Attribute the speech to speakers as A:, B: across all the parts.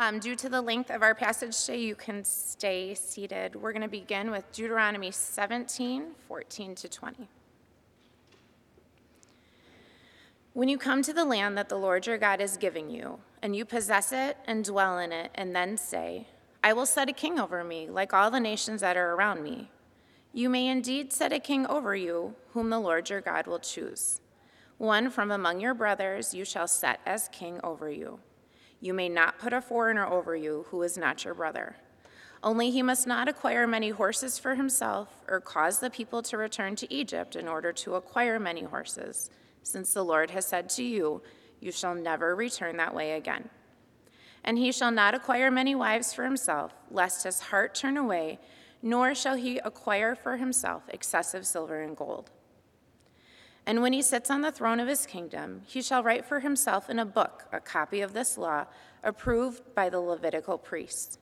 A: Um, due to the length of our passage today, you can stay seated. We're going to begin with Deuteronomy 17, 14 to 20. When you come to the land that the Lord your God is giving you, and you possess it and dwell in it, and then say, I will set a king over me, like all the nations that are around me, you may indeed set a king over you, whom the Lord your God will choose. One from among your brothers you shall set as king over you. You may not put a foreigner over you who is not your brother. Only he must not acquire many horses for himself or cause the people to return to Egypt in order to acquire many horses, since the Lord has said to you, You shall never return that way again. And he shall not acquire many wives for himself, lest his heart turn away, nor shall he acquire for himself excessive silver and gold. And when he sits on the throne of his kingdom, he shall write for himself in a book a copy of this law, approved by the Levitical priests.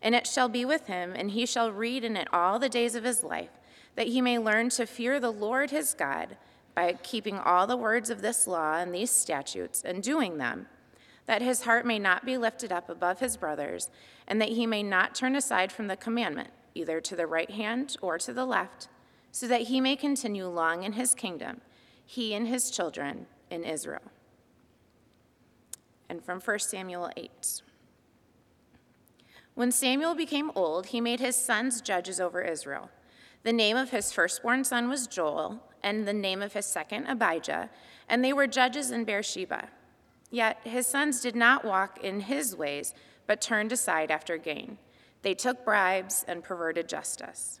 A: And it shall be with him, and he shall read in it all the days of his life, that he may learn to fear the Lord his God by keeping all the words of this law and these statutes and doing them, that his heart may not be lifted up above his brothers, and that he may not turn aside from the commandment, either to the right hand or to the left, so that he may continue long in his kingdom he and his children in Israel. And from 1 Samuel 8. When Samuel became old, he made his sons judges over Israel. The name of his firstborn son was Joel, and the name of his second, Abijah, and they were judges in Beersheba. Yet his sons did not walk in his ways, but turned aside after gain. They took bribes and perverted justice.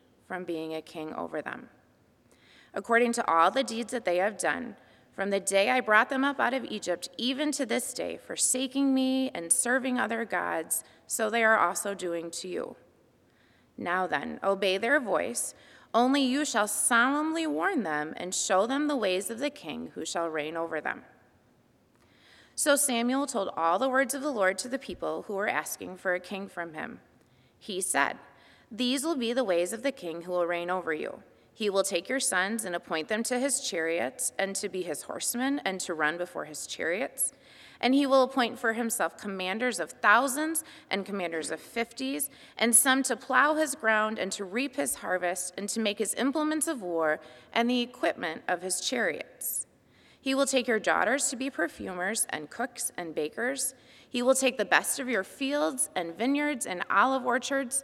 A: from being a king over them. According to all the deeds that they have done, from the day I brought them up out of Egypt, even to this day, forsaking me and serving other gods, so they are also doing to you. Now then, obey their voice. Only you shall solemnly warn them and show them the ways of the king who shall reign over them. So Samuel told all the words of the Lord to the people who were asking for a king from him. He said, these will be the ways of the king who will reign over you. He will take your sons and appoint them to his chariots, and to be his horsemen, and to run before his chariots. And he will appoint for himself commanders of thousands and commanders of fifties, and some to plow his ground and to reap his harvest, and to make his implements of war and the equipment of his chariots. He will take your daughters to be perfumers and cooks and bakers. He will take the best of your fields and vineyards and olive orchards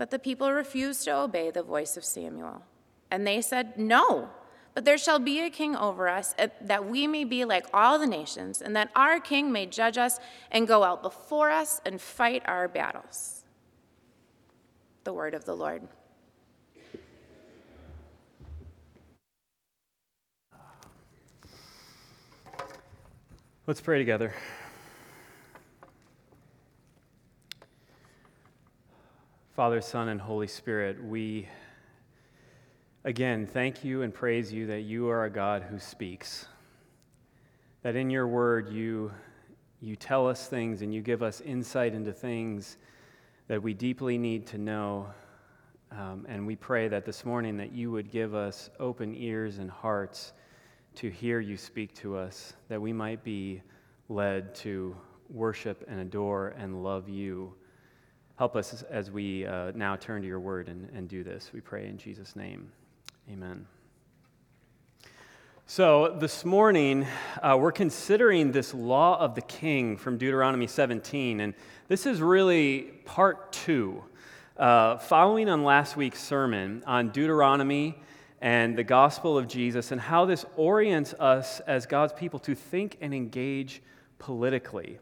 A: But the people refused to obey the voice of Samuel. And they said, No, but there shall be a king over us, uh, that we may be like all the nations, and that our king may judge us and go out before us and fight our battles. The word of the Lord.
B: Let's pray together. Father, Son, and Holy Spirit, we again thank you and praise you that you are a God who speaks. That in your word you, you tell us things and you give us insight into things that we deeply need to know. Um, and we pray that this morning that you would give us open ears and hearts to hear you speak to us, that we might be led to worship and adore and love you Help us as we uh, now turn to your word and, and do this. We pray in Jesus' name. Amen. So, this morning, uh, we're considering this law of the king from Deuteronomy 17, and this is really part two. Uh, following on last week's sermon on Deuteronomy and the gospel of Jesus, and how this orients us as God's people to think and engage politically.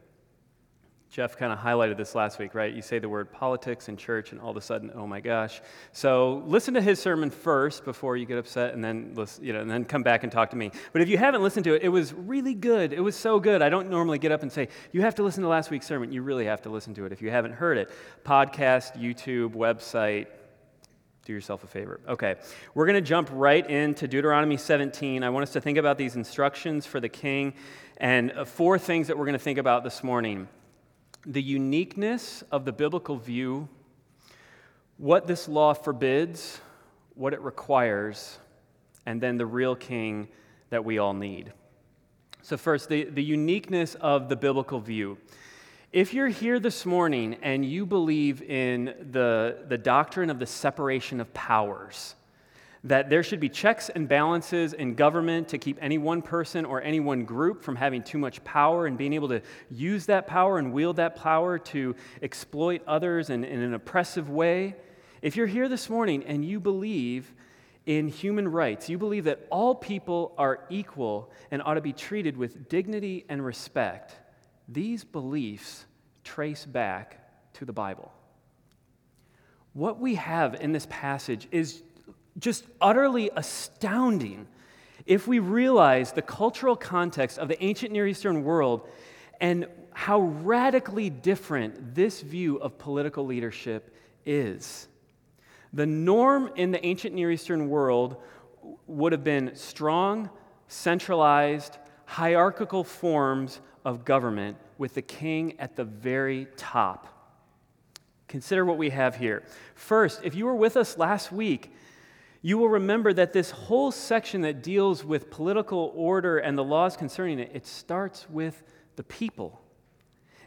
B: Jeff kind of highlighted this last week, right? You say the word politics in church, and all of a sudden, oh my gosh. So listen to his sermon first before you get upset, and then listen, you know, and then come back and talk to me. But if you haven't listened to it, it was really good. It was so good. I don't normally get up and say you have to listen to last week's sermon. You really have to listen to it if you haven't heard it. Podcast, YouTube, website. Do yourself a favor. Okay, we're going to jump right into Deuteronomy 17. I want us to think about these instructions for the king and uh, four things that we're going to think about this morning the uniqueness of the biblical view, what this law forbids, what it requires, and then the real king that we all need. So, first, the, the uniqueness of the biblical view. If you're here this morning and you believe in the, the doctrine of the separation of powers, that there should be checks and balances in government to keep any one person or any one group from having too much power and being able to use that power and wield that power to exploit others in, in an oppressive way. If you're here this morning and you believe in human rights, you believe that all people are equal and ought to be treated with dignity and respect, these beliefs trace back to the Bible. What we have in this passage is just utterly astounding if we realize the cultural context of the ancient Near Eastern world and how radically different this view of political leadership is. The norm in the ancient Near Eastern world would have been strong, centralized, hierarchical forms of government with the king at the very top. Consider what we have here. First, if you were with us last week, you will remember that this whole section that deals with political order and the laws concerning it, it starts with the people.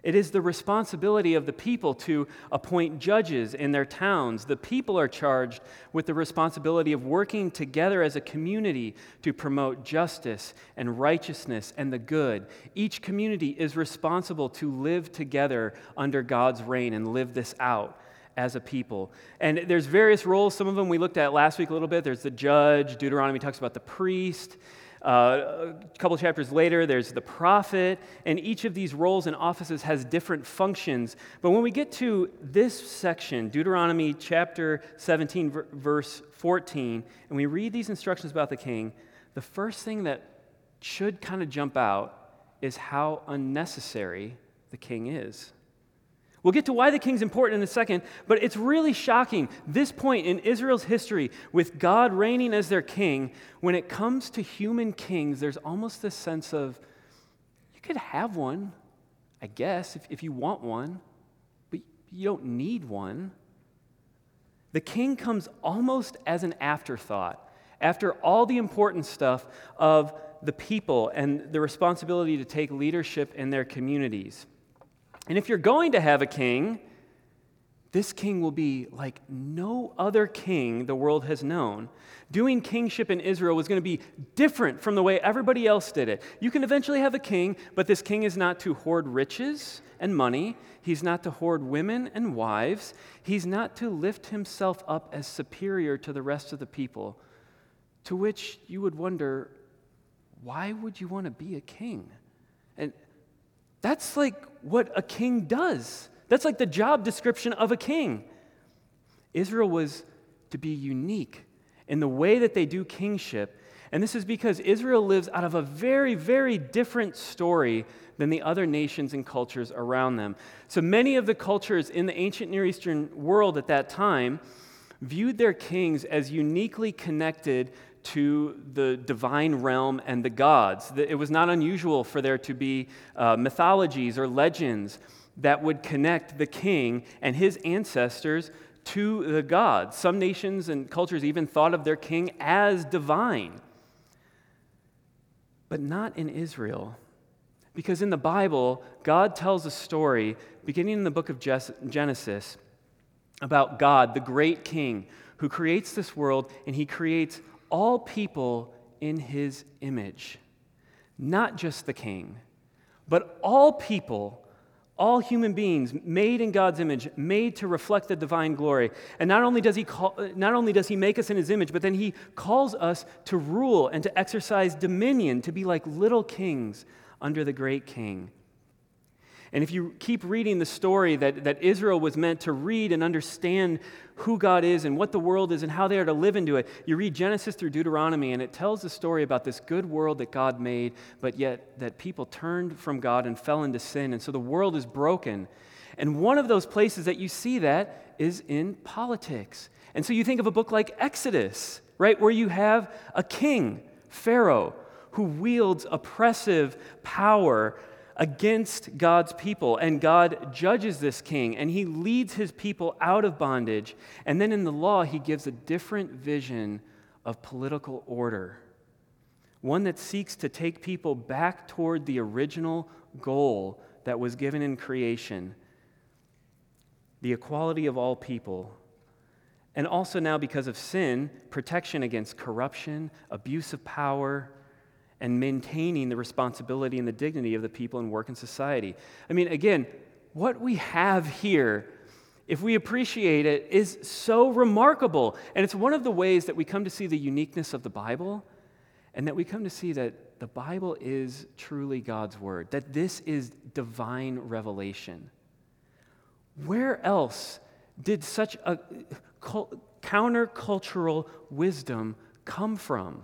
B: It is the responsibility of the people to appoint judges in their towns. The people are charged with the responsibility of working together as a community to promote justice and righteousness and the good. Each community is responsible to live together under God's reign and live this out as a people. And there's various roles. Some of them we looked at last week a little bit. There's the judge, Deuteronomy talks about the priest. Uh, a couple chapters later, there's the prophet, and each of these roles and offices has different functions. But when we get to this section, Deuteronomy chapter 17, verse 14, and we read these instructions about the king, the first thing that should kind of jump out is how unnecessary the king is. We'll get to why the king's important in a second, but it's really shocking, this point in Israel's history, with God reigning as their king, when it comes to human kings, there's almost this sense of you could have one, I guess, if, if you want one, but you don't need one. The king comes almost as an afterthought after all the important stuff of the people and the responsibility to take leadership in their communities. And if you're going to have a king, this king will be like no other king the world has known. Doing kingship in Israel was going to be different from the way everybody else did it. You can eventually have a king, but this king is not to hoard riches and money. He's not to hoard women and wives. He's not to lift himself up as superior to the rest of the people. To which you would wonder, why would you want to be a king? And that's like what a king does. That's like the job description of a king. Israel was to be unique in the way that they do kingship. And this is because Israel lives out of a very, very different story than the other nations and cultures around them. So many of the cultures in the ancient Near Eastern world at that time viewed their kings as uniquely connected to the divine realm and the gods. It was not unusual for there to be uh, mythologies or legends that would connect the king and his ancestors to the gods. Some nations and cultures even thought of their king as divine. But not in Israel. Because in the Bible, God tells a story, beginning in the book of Genesis, about God, the great king, who creates this world and he creates all people in his image. Not just the king, but all people, all human beings made in God's image, made to reflect the divine glory. And not only does he call, not only does he make us in his image, but then he calls us to rule and to exercise dominion, to be like little kings under the great king. And if you keep reading the story that, that Israel was meant to read and understand who God is and what the world is and how they are to live into it, you read Genesis through Deuteronomy, and it tells the story about this good world that God made, but yet that people turned from God and fell into sin. And so the world is broken. And one of those places that you see that is in politics. And so you think of a book like Exodus, right, where you have a king, Pharaoh, who wields oppressive power against God's people, and God judges this king, and he leads his people out of bondage. And then in the law, he gives a different vision of political order, one that seeks to take people back toward the original goal that was given in creation the equality of all people. And also now, because of sin, protection against corruption, abuse of power, and maintaining the responsibility and the dignity of the people in work and society. I mean, again, what we have here, if we appreciate it, is so remarkable. And it's one of the ways that we come to see the uniqueness of the Bible and that we come to see that the Bible is truly God's Word, that this is divine revelation. Where else did such a countercultural wisdom come from?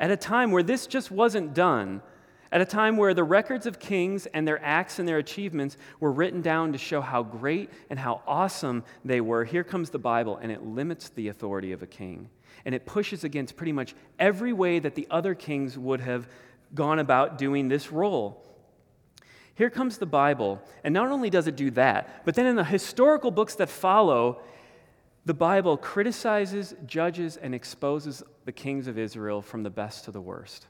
B: At a time where this just wasn't done, at a time where the records of kings and their acts and their achievements were written down to show how great and how awesome they were, here comes the Bible and it limits the authority of a king. And it pushes against pretty much every way that the other kings would have gone about doing this role. Here comes the Bible, and not only does it do that, but then in the historical books that follow, the Bible criticizes, judges, and exposes the kings of Israel from the best to the worst.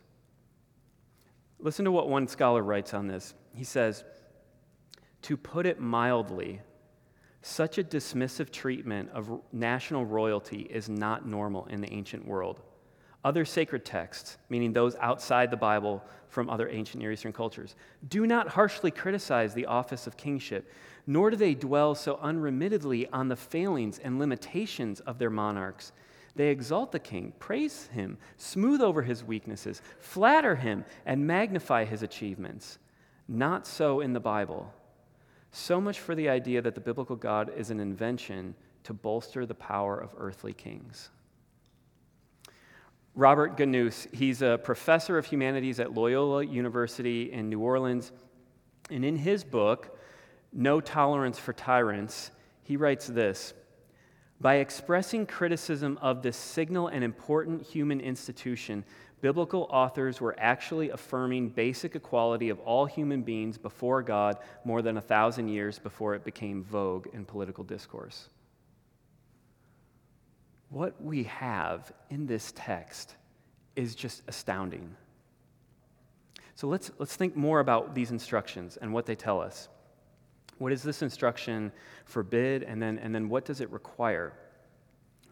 B: Listen to what one scholar writes on this. He says, To put it mildly, such a dismissive treatment of national royalty is not normal in the ancient world. Other sacred texts, meaning those outside the Bible from other ancient Near Eastern cultures, do not harshly criticize the office of kingship, nor do they dwell so unremittedly on the failings and limitations of their monarchs. They exalt the king, praise him, smooth over his weaknesses, flatter him, and magnify his achievements. Not so in the Bible. So much for the idea that the biblical God is an invention to bolster the power of earthly kings. Robert Gnuse, he's a professor of humanities at Loyola University in New Orleans. And in his book, No Tolerance for Tyrants, he writes this By expressing criticism of this signal and important human institution, biblical authors were actually affirming basic equality of all human beings before God more than a thousand years before it became vogue in political discourse what we have in this text is just astounding. So let's, let's think more about these instructions and what they tell us. What does this instruction forbid, and then, and then what does it require?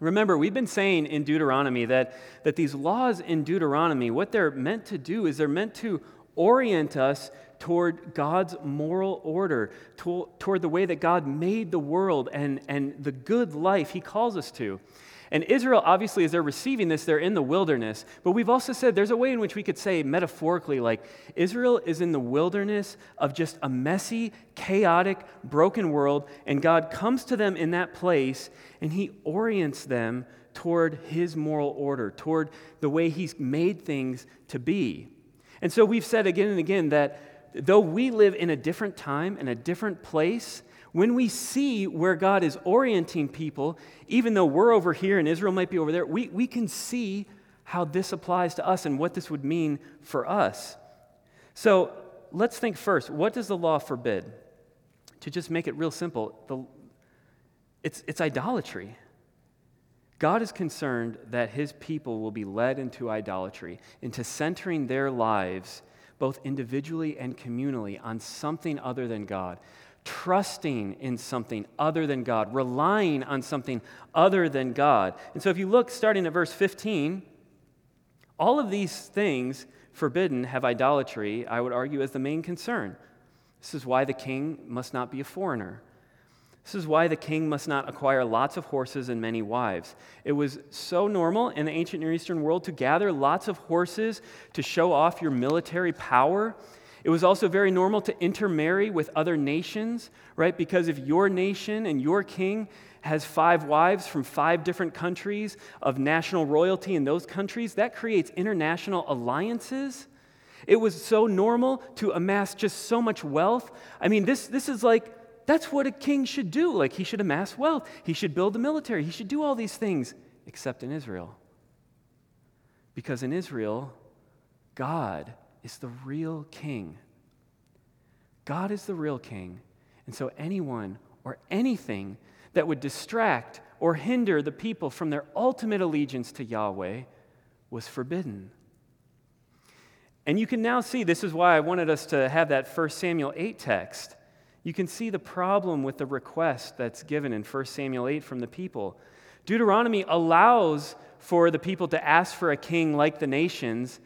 B: Remember, we've been saying in Deuteronomy that, that these laws in Deuteronomy, what they're meant to do is they're meant to orient us toward God's moral order, to, toward the way that God made the world and, and the good life He calls us to. And Israel, obviously, as they're receiving this, they're in the wilderness. But we've also said there's a way in which we could say metaphorically, like Israel is in the wilderness of just a messy, chaotic, broken world. And God comes to them in that place and He orients them toward His moral order, toward the way He's made things to be. And so we've said again and again that though we live in a different time and a different place, when we see where God is orienting people, even though we're over here and Israel might be over there, we, we can see how this applies to us and what this would mean for us. So let's think first what does the law forbid? To just make it real simple, the, it's, it's idolatry. God is concerned that his people will be led into idolatry, into centering their lives, both individually and communally, on something other than God trusting in something other than God, relying on something other than God. And so if you look starting at verse 15, All of these things forbidden have idolatry, I would argue, as the main concern. This is why the king must not be a foreigner. This is why the king must not acquire lots of horses and many wives. It was so normal in the ancient Near Eastern world to gather lots of horses to show off your military power. It was also very normal to intermarry with other nations, right? Because if your nation and your king has five wives from five different countries of national royalty in those countries, that creates international alliances. It was so normal to amass just so much wealth. I mean, this, this is like, that's what a king should do. Like, he should amass wealth, he should build the military, he should do all these things, except in Israel. Because in Israel, God is the real king. God is the real king. And so anyone or anything that would distract or hinder the people from their ultimate allegiance to Yahweh was forbidden. And you can now see this is why I wanted us to have that 1 Samuel 8 text. You can see the problem with the request that's given in 1 Samuel 8 from the people. Deuteronomy allows for the people to ask for a king like the nations,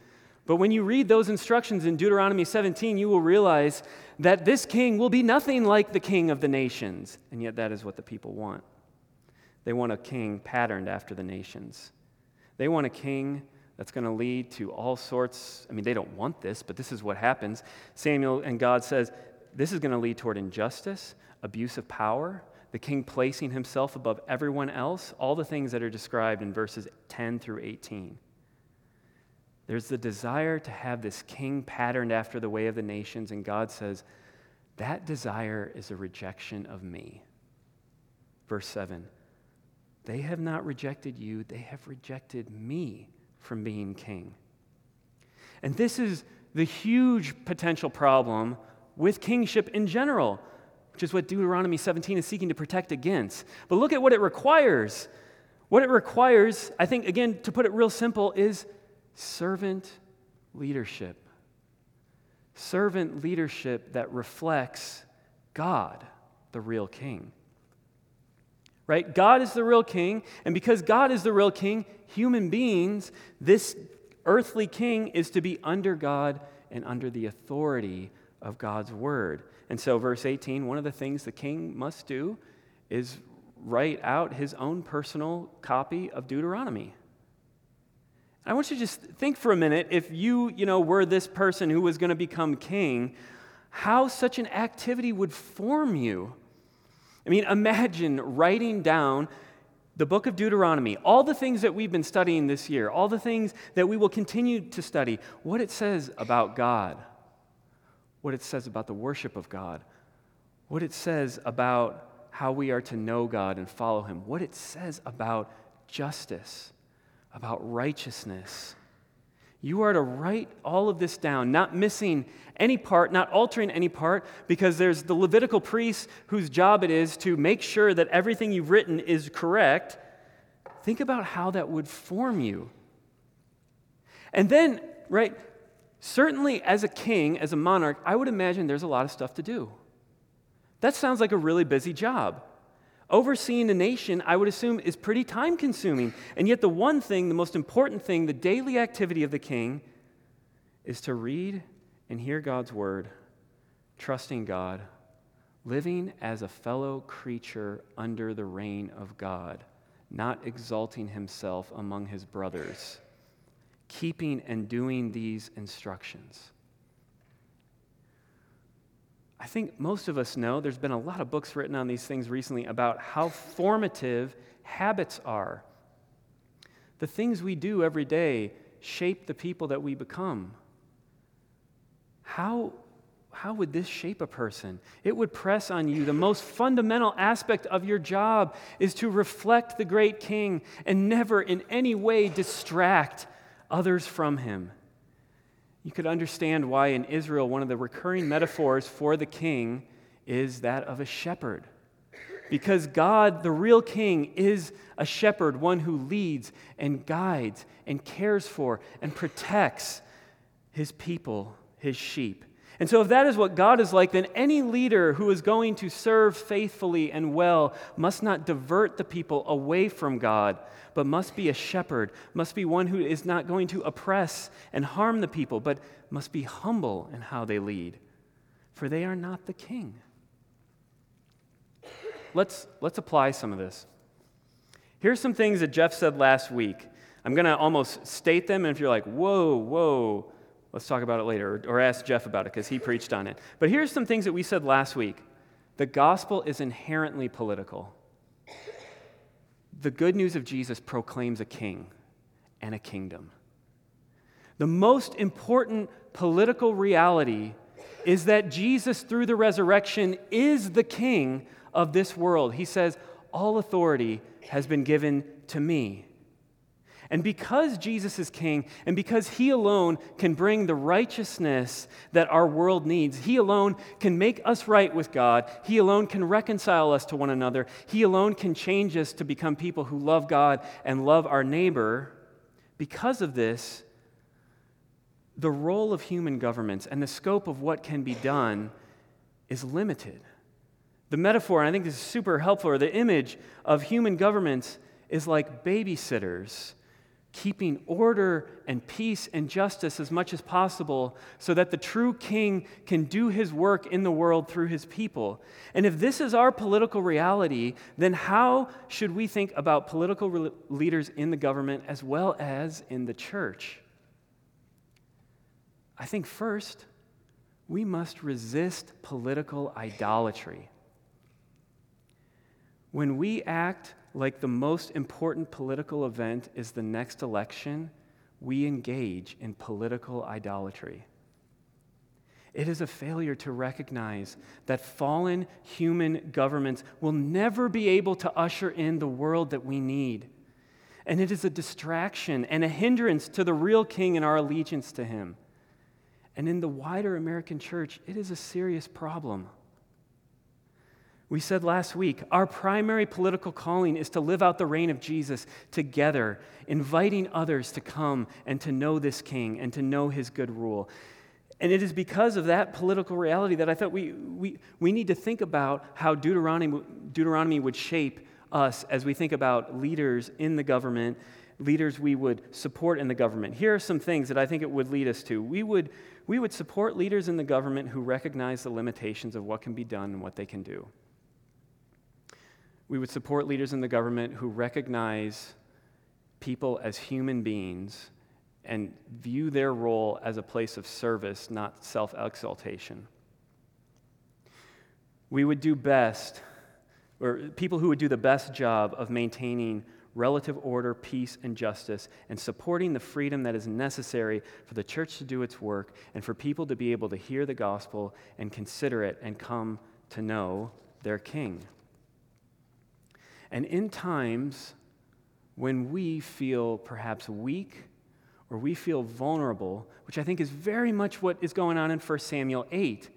B: but when you read those instructions in Deuteronomy 17, you will realize that this king will be nothing like the king of the nations. And yet, that is what the people want. They want a king patterned after the nations. They want a king that's going to lead to all sorts. I mean, they don't want this, but this is what happens. Samuel and God says, this is going to lead toward injustice, abuse of power, the king placing himself above everyone else, all the things that are described in verses 10 through 18. There's the desire to have this king patterned after the way of the nations, and God says, that desire is a rejection of me. Verse 7 They have not rejected you, they have rejected me from being king. And this is the huge potential problem with kingship in general, which is what Deuteronomy 17 is seeking to protect against. But look at what it requires. What it requires, I think, again, to put it real simple, is servant leadership. Servant leadership that reflects God, the real king. Right? God is the real king, and because God is the real king, human beings, this earthly king is to be under God and under the authority of God's word. And so, verse 18, one of the things the king must do is write out his own personal copy of Deuteronomy. I want you to just think for a minute if you, you know, were this person who was going to become king, how such an activity would form you. I mean, imagine writing down the book of Deuteronomy, all the things that we've been studying this year, all the things that we will continue to study, what it says about God, what it says about the worship of God, what it says about how we are to know God and follow Him, what it says about justice about righteousness. You are to write all of this down, not missing any part, not altering any part, because there's the Levitical priest whose job it is to make sure that everything you've written is correct. Think about how that would form you. And then, right, certainly as a king, as a monarch, I would imagine there's a lot of stuff to do. That sounds like a really busy job. Overseeing a nation, I would assume, is pretty time consuming. And yet, the one thing, the most important thing, the daily activity of the king is to read and hear God's word, trusting God, living as a fellow creature under the reign of God, not exalting himself among his brothers, keeping and doing these instructions. I think most of us know there's been a lot of books written on these things recently about how formative habits are. The things we do every day shape the people that we become. How, how would this shape a person? It would press on you. The most fundamental aspect of your job is to reflect the great king and never in any way distract others from him. You could understand why in Israel, one of the recurring metaphors for the king is that of a shepherd. Because God, the real king, is a shepherd, one who leads and guides and cares for and protects his people, his sheep. And so, if that is what God is like, then any leader who is going to serve faithfully and well must not divert the people away from God, but must be a shepherd, must be one who is not going to oppress and harm the people, but must be humble in how they lead, for they are not the king. Let's, let's apply some of this. Here's some things that Jeff said last week. I'm going to almost state them, and if you're like, whoa, whoa, Let's talk about it later, or, ask Jeff about it because he preached on it. But here's some things that we said last week the gospel is inherently political. The good news of Jesus proclaims a king and a kingdom. The most important political reality is that Jesus, through the resurrection, is the king of this world. He says, All authority has been given to me. And because Jesus is king, and because he alone can bring the righteousness that our world needs, he alone can make us right with God, he alone can reconcile us to one another, he alone can change us to become people who love God and love our neighbor. Because of this, the role of human governments and the scope of what can be done is limited. The metaphor, and I think this is super helpful, or the image of human governments is like babysitters keeping order and peace and justice as much as possible so that the true king can do his work in the world through his people. And if this is our political reality, then how should we think about political re- leaders in the government as well as in the church? I think first, we must resist political idolatry. When we act like the most important political event is the next election, we engage in political idolatry. It is a failure to recognize that fallen human governments will never be able to usher in the world that we need. And it is a distraction and a hindrance to the real king and our allegiance to him. And in the wider American church, it is a serious problem. We said last week, our primary political calling is to live out the reign of Jesus together, inviting others to come and to know this king and to know his good rule. And it is because of that political reality that I thought we, we, we need to think about how Deuteronomy, Deuteronomy would shape us as we think about leaders in the government, leaders we would support in the government. Here are some things that I think it would lead us to. We would, we would support leaders in the government who recognize the limitations of what can be done and what they can do. We would support leaders in the government who recognize people as human beings and view their role as a place of service, not self exaltation. We would do best, or people who would do the best job of maintaining relative order, peace, and justice, and supporting the freedom that is necessary for the church to do its work and for people to be able to hear the gospel and consider it and come to know their king. And in times when we feel perhaps weak or we feel vulnerable, which I think is very much what is going on in 1 Samuel 8.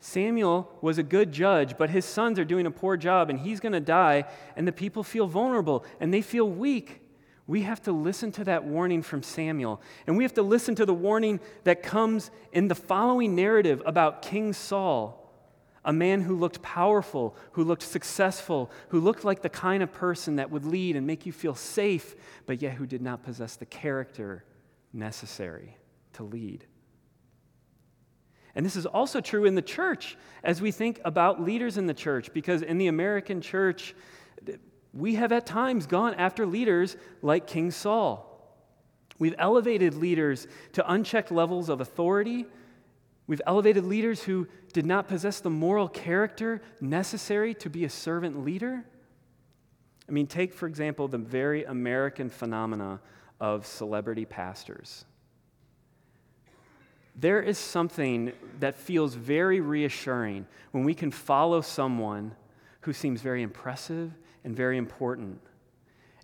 B: Samuel was a good judge, but his sons are doing a poor job and he's going to die, and the people feel vulnerable and they feel weak. We have to listen to that warning from Samuel, and we have to listen to the warning that comes in the following narrative about King Saul a man who looked powerful, who looked successful, who looked like the kind of person that would lead and make you feel safe, but yet who did not possess the character necessary to lead. And this is also true in the church as we think about leaders in the church, because in the American church, we have at times gone after leaders like King Saul. We've elevated leaders to unchecked levels of authority. We've elevated leaders who did not possess the moral character necessary to be a servant leader? I mean, take, for example, the very American phenomena of celebrity pastors. There is something that feels very reassuring when we can follow someone who seems very impressive and very important.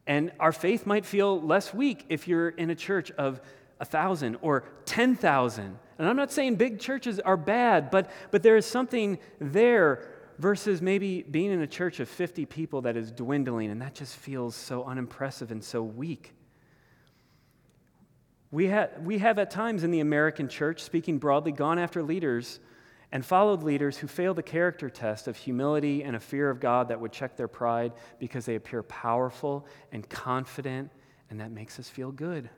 B: And our faith might feel less weak if you're in a church of a thousand or 10,000 and I'm not saying big churches are bad, but, but there is something there versus maybe being in a church of 50 people that is dwindling, and that just feels so unimpressive and so weak. We, ha- we have at times in the American church, speaking broadly, gone after leaders and followed leaders who fail the character test of humility and a fear of God that would check their pride because they appear powerful and confident, and that makes us feel good.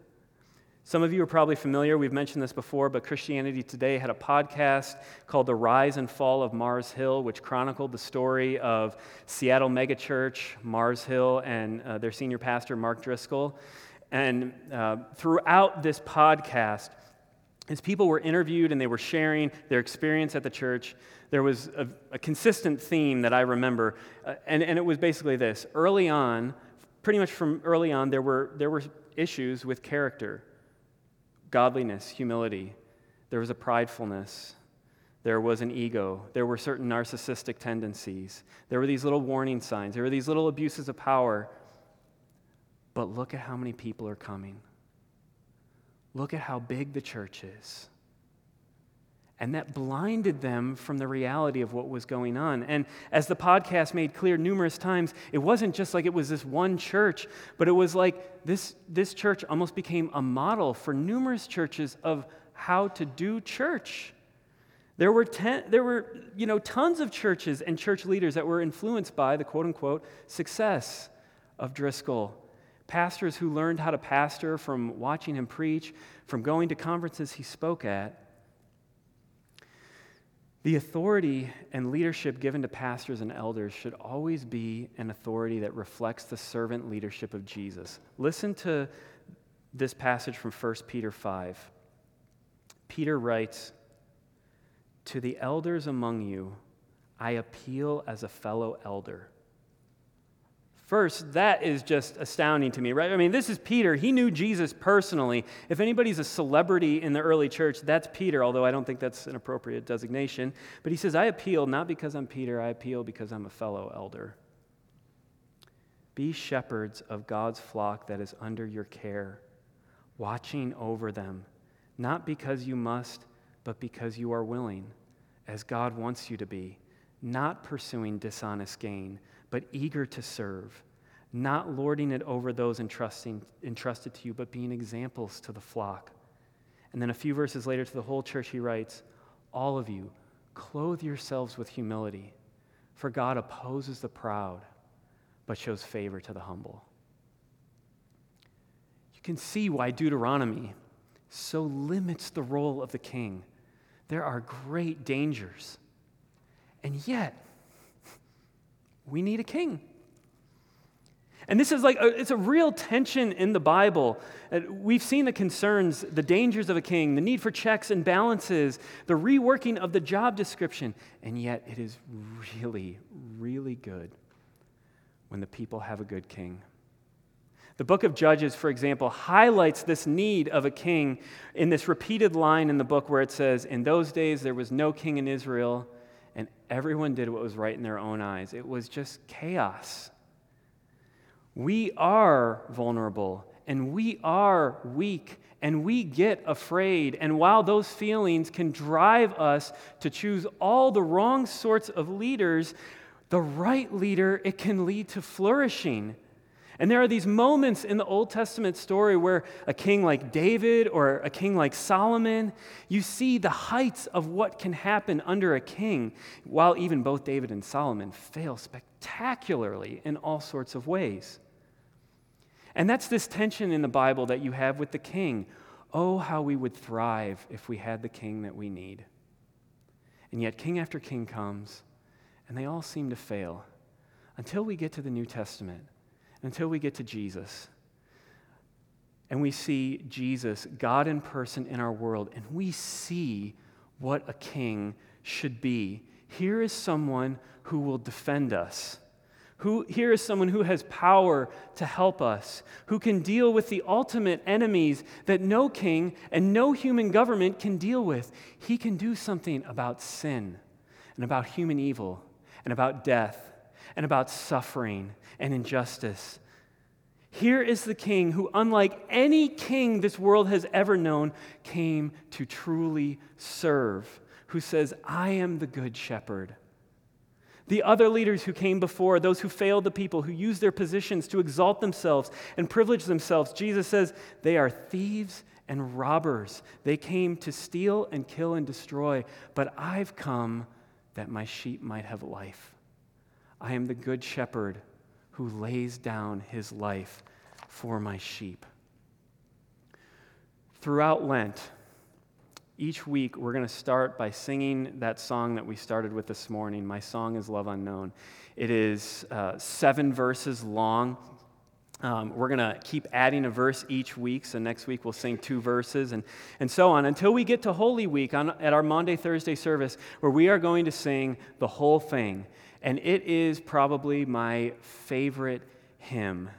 B: Some of you are probably familiar, we've mentioned this before, but Christianity Today had a podcast called The Rise and Fall of Mars Hill, which chronicled the story of Seattle megachurch, Mars Hill, and uh, their senior pastor, Mark Driscoll. And uh, throughout this podcast, as people were interviewed and they were sharing their experience at the church, there was a, a consistent theme that I remember, uh, and, and it was basically this. Early on, pretty much from early on, there were, there were issues with character godliness, humility. There was a pridefulness. There was an ego. There were certain narcissistic tendencies. There were these little warning signs. There were these little abuses of power. But look at how many people are coming. Look at how big the church is. And that blinded them from the reality of what was going on. And as the podcast made clear numerous times, it wasn't just like it was this one church, but it was like this, this church almost became a model for numerous churches of how to do church. There were, ten, there were you know, tons of churches and church leaders that were influenced by the quote unquote success of Driscoll. Pastors who learned how to pastor from watching him preach, from going to conferences he spoke at. The authority and leadership given to pastors and elders should always be an authority that reflects the servant leadership of Jesus. Listen to this passage from 1 Peter 5. Peter writes, To the elders among you, I appeal as a fellow elder First, that is just astounding to me, right? I mean, this is Peter. He knew Jesus personally. If anybody's a celebrity in the early church, that's Peter, although I don't think that's an appropriate designation. But he says, I appeal not because I'm Peter, I appeal because I'm a fellow elder. Be shepherds of God's flock that is under your care, watching over them, not because you must, but because you are willing, as God wants you to be, not pursuing dishonest gain but eager to serve, not lording it over those entrusting, entrusted to you, but being examples to the flock. And then a few verses later to the whole church, he writes, All of you, clothe yourselves with humility, for God opposes the proud, but shows favor to the humble. You can see why Deuteronomy so limits the role of the king. There are great dangers. And yet, we need a king. And this is like, a, it's a real tension in the Bible. Uh, we've seen the concerns, the dangers of a king, the need for checks and balances, the reworking of the job description. And yet, it is really, really good when the people have a good king. The book of Judges, for example, highlights this need of a king in this repeated line in the book where it says, In those days there was no king in Israel and everyone did what was right in their own eyes. It was just chaos. We are vulnerable and we are weak and we get afraid. And while those feelings can drive us to choose all the wrong sorts of leaders, the right leader, it can lead to flourishing. And there are these moments in the Old Testament story where a king like David or a king like Solomon, you see the heights of what can happen under a king, while even both David and Solomon fail spectacularly in all sorts of ways. And that's this tension in the Bible that you have with the king. Oh, how we would thrive if we had the king that we need. And yet, king after king comes, and they all seem to fail until we get to the New Testament until we get to Jesus. And we see Jesus, God in person in our world, and we see what a king should be. Here is someone who will defend us. Who, here is someone who has power to help us, who can deal with the ultimate enemies that no king and no human government can deal with. He can do something about sin and about human evil and about death and about suffering and injustice. Here is the king who, unlike any king this world has ever known, came to truly serve, who says, I am the good shepherd. The other leaders who came before, those who failed the people, who used their positions to exalt themselves and privilege themselves, Jesus says, they are thieves and robbers. They came to steal and kill and destroy, but I've come that my sheep might have life. I am the good shepherd who lays down his life for my sheep. Throughout Lent, each week we're going to start by singing that song that we started with this morning. My song is Love Unknown. It is uh, seven verses long. Um, we're going to keep adding a verse each week. So next week we'll sing two verses and, and so on until we get to Holy Week on, at our Maundy, Thursday service, where we are going to sing the whole thing. And it is probably my favorite hymn.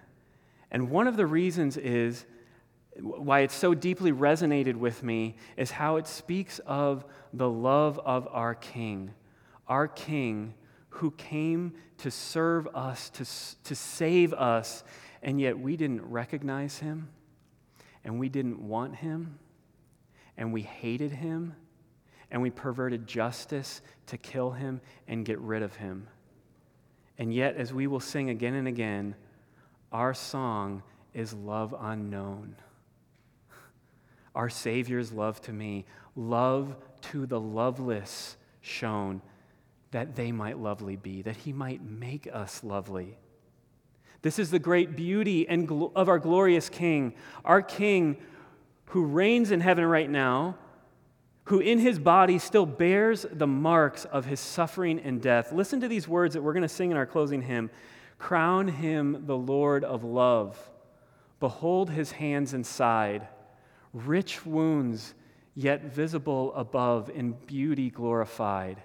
B: And one of the reasons is why it so deeply resonated with me is how it speaks of the love of our King, our King who came to serve us, to, to save us, and yet we didn't recognize him, and we didn't want him, and we hated him, and we perverted justice to kill him and get rid of him. And yet, as we will sing again and again, our song is love unknown. Our Savior's love to me, love to the loveless shown, that they might lovely be, that He might make us lovely. This is the great beauty and gl- of our glorious King, our King who reigns in heaven right now, who in his body still bears the marks of his suffering and death. Listen to these words that we're going to sing in our closing hymn Crown him the Lord of love. Behold his hands and side rich wounds, yet visible above, in beauty glorified.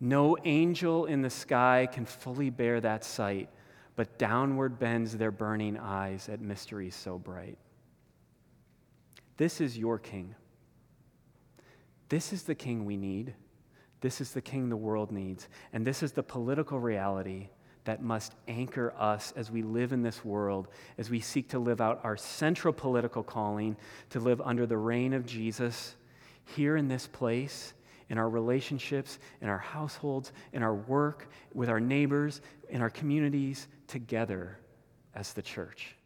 B: No angel in the sky can fully bear that sight, but downward bends their burning eyes at mysteries so bright. This is your king. This is the king we need. This is the king the world needs. And this is the political reality that must anchor us as we live in this world, as we seek to live out our central political calling to live under the reign of Jesus here in this place, in our relationships, in our households, in our work, with our neighbors, in our communities, together as the church.